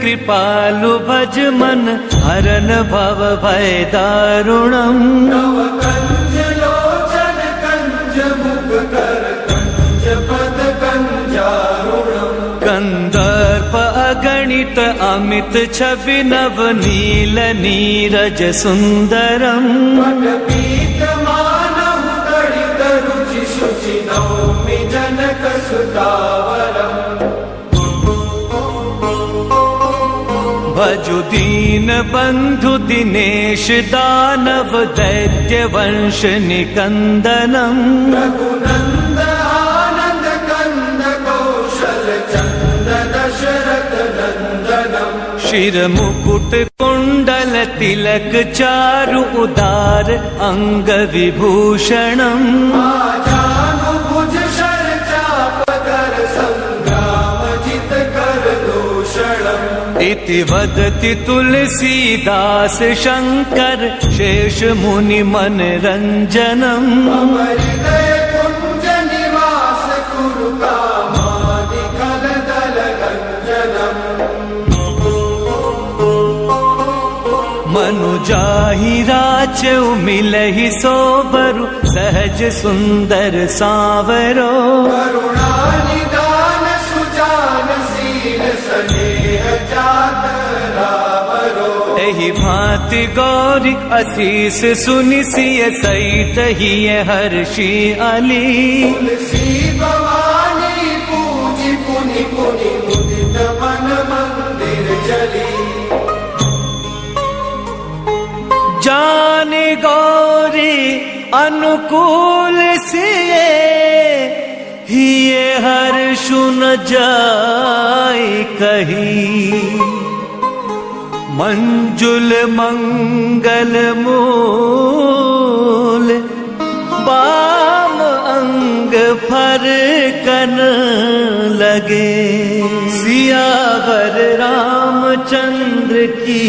कृपालु भज मन हरन भव भय दारुणम्। कन्दर्प अगणित अमित छवि नव नील नीरज सुन्दरम्। जनक सुतावरम् भजु दीन बन्धु दिनेश दानव दैत्य वंश निकन्दनम्। रघुनन्द आनन्द कन्द कौशल चन्द दशरथ नन्दनम्। शिरमुकुट कुण्डल तिलक चारु उदार अङ्ग इति वदति तुलसीदास शङ्कर शेष मुनि मनरञ्जनम् हृदय कुञ्ज निवास कुरु कामादि खल दल गञ्जनम् मनुजाहि राचौ मिलहि सोबरु सहज सुन्दर सावरो एहि भांति गौरी असीस सुनि सिय सहित ही हर्षि अली। भवानी पूजी पुनि पुनि मुदित मन मंदिर चली। जान गौरी अनुकूल सिए हिये हर सुन जाय कही। मंजुल मंगल मूल बाम अंग फर कन लगे। सियावर रामचंद्र की